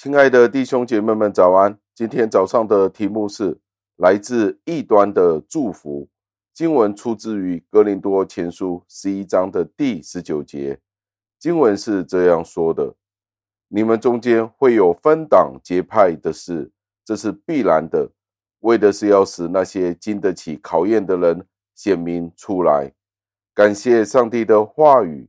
亲爱的弟兄姐妹们，早安！今天早上的题目是来自异端的祝福。经文出自于哥林多前书十一章的第十九节。经文是这样说的：“你们中间会有分党结派的事，这是必然的，为的是要使那些经得起考验的人显明出来。”感谢上帝的话语。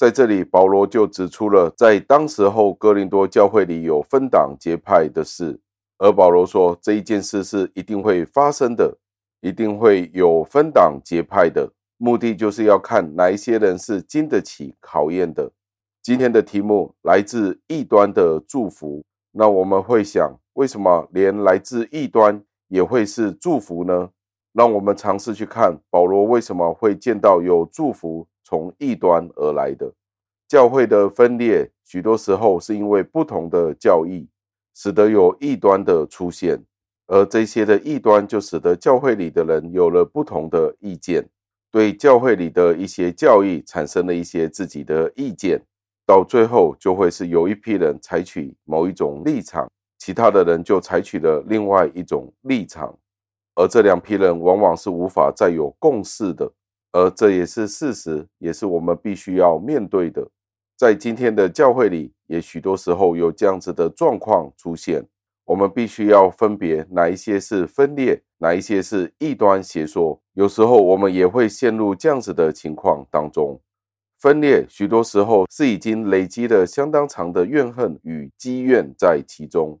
在这里，保罗就指出了在当时候哥林多教会里有分党结派的事，而保罗说这一件事是一定会发生的，一定会有分党结派的，目的就是要看哪一些人是经得起考验的。今天的题目来自异端的祝福，那我们会想，为什么连来自异端也会是祝福呢？让我们尝试去看保罗为什么会见到有祝福从异端而来的。教会的分裂，许多时候是因为不同的教义，使得有异端的出现，而这些的异端就使得教会里的人有了不同的意见，对教会里的一些教义产生了一些自己的意见，到最后就会是有一批人采取某一种立场，其他的人就采取了另外一种立场。而这两批人往往是无法再有共识的，而这也是事实，也是我们必须要面对的。在今天的教会里，也许多时候有这样子的状况出现，我们必须要分别哪一些是分裂，哪一些是异端邪说。有时候我们也会陷入这样子的情况当中，分裂许多时候是已经累积了相当长的怨恨与积怨在其中，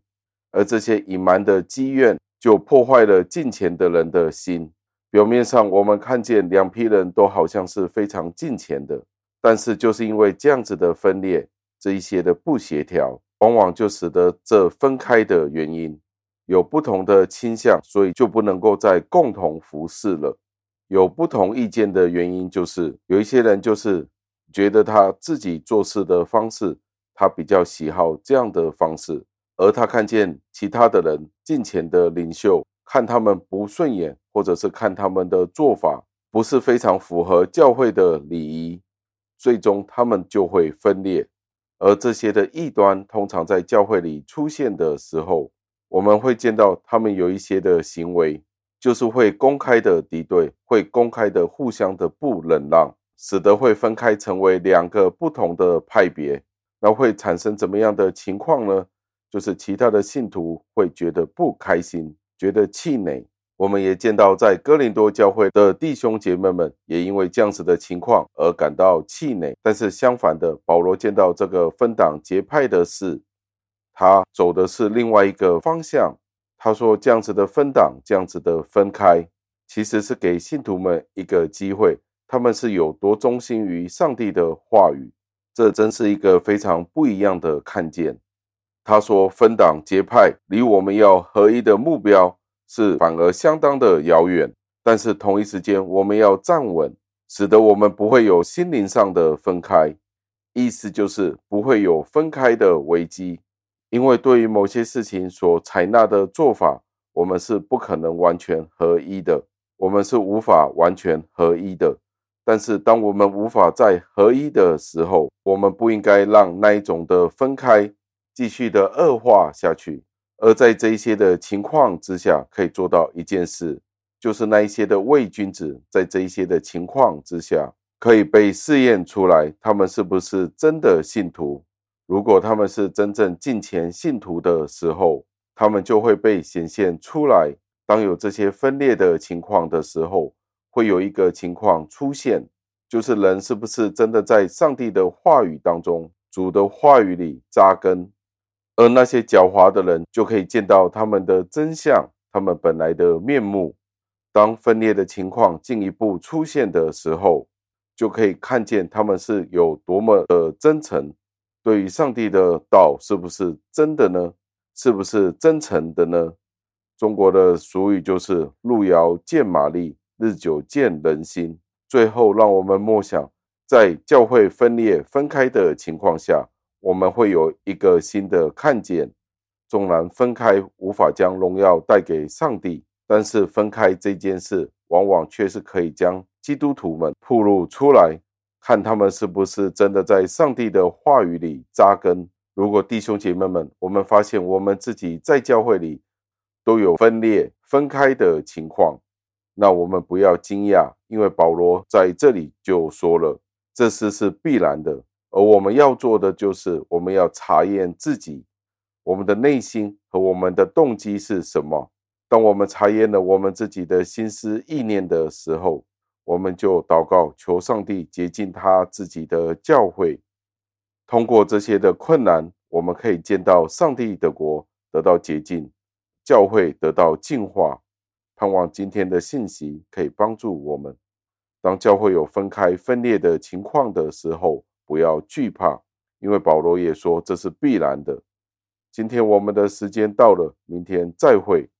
而这些隐瞒的积怨。就破坏了近前的人的心。表面上，我们看见两批人都好像是非常近前的，但是就是因为这样子的分裂，这一些的不协调，往往就使得这分开的原因有不同的倾向，所以就不能够再共同服侍了。有不同意见的原因，就是有一些人就是觉得他自己做事的方式，他比较喜好这样的方式。而他看见其他的人近前的领袖，看他们不顺眼，或者是看他们的做法不是非常符合教会的礼仪，最终他们就会分裂。而这些的异端，通常在教会里出现的时候，我们会见到他们有一些的行为，就是会公开的敌对，会公开的互相的不忍让，使得会分开成为两个不同的派别。那会产生怎么样的情况呢？就是其他的信徒会觉得不开心，觉得气馁。我们也见到，在哥林多教会的弟兄姐妹们也因为这样子的情况而感到气馁。但是相反的，保罗见到这个分党结派的事，他走的是另外一个方向。他说，这样子的分党，这样子的分开，其实是给信徒们一个机会，他们是有多忠心于上帝的话语。这真是一个非常不一样的看见。他说：“分党结派离我们要合一的目标是反而相当的遥远，但是同一时间我们要站稳，使得我们不会有心灵上的分开。意思就是不会有分开的危机，因为对于某些事情所采纳的做法，我们是不可能完全合一的，我们是无法完全合一的。但是当我们无法再合一的时候，我们不应该让那一种的分开。”继续的恶化下去，而在这一些的情况之下，可以做到一件事，就是那一些的伪君子，在这一些的情况之下，可以被试验出来，他们是不是真的信徒。如果他们是真正敬虔信徒的时候，他们就会被显现出来。当有这些分裂的情况的时候，会有一个情况出现，就是人是不是真的在上帝的话语当中，主的话语里扎根。而那些狡猾的人就可以见到他们的真相，他们本来的面目。当分裂的情况进一步出现的时候，就可以看见他们是有多么的真诚。对于上帝的道，是不是真的呢？是不是真诚的呢？中国的俗语就是“路遥见马力，日久见人心”。最后，让我们默想，在教会分裂分开的情况下。我们会有一个新的看见，纵然分开无法将荣耀带给上帝，但是分开这件事，往往却是可以将基督徒们暴露出来，看他们是不是真的在上帝的话语里扎根，如果弟兄姐妹们，我们发现我们自己在教会里都有分裂、分开的情况，那我们不要惊讶，因为保罗在这里就说了，这事是必然的。而我们要做的就是，我们要查验自己，我们的内心和我们的动机是什么。当我们查验了我们自己的心思意念的时候，我们就祷告，求上帝洁净他自己的教会。通过这些的困难，我们可以见到上帝的国得到洁净，教会得到净化。盼望今天的信息可以帮助我们。当教会有分开分裂的情况的时候，不要惧怕，因为保罗也说这是必然的。今天我们的时间到了，明天再会。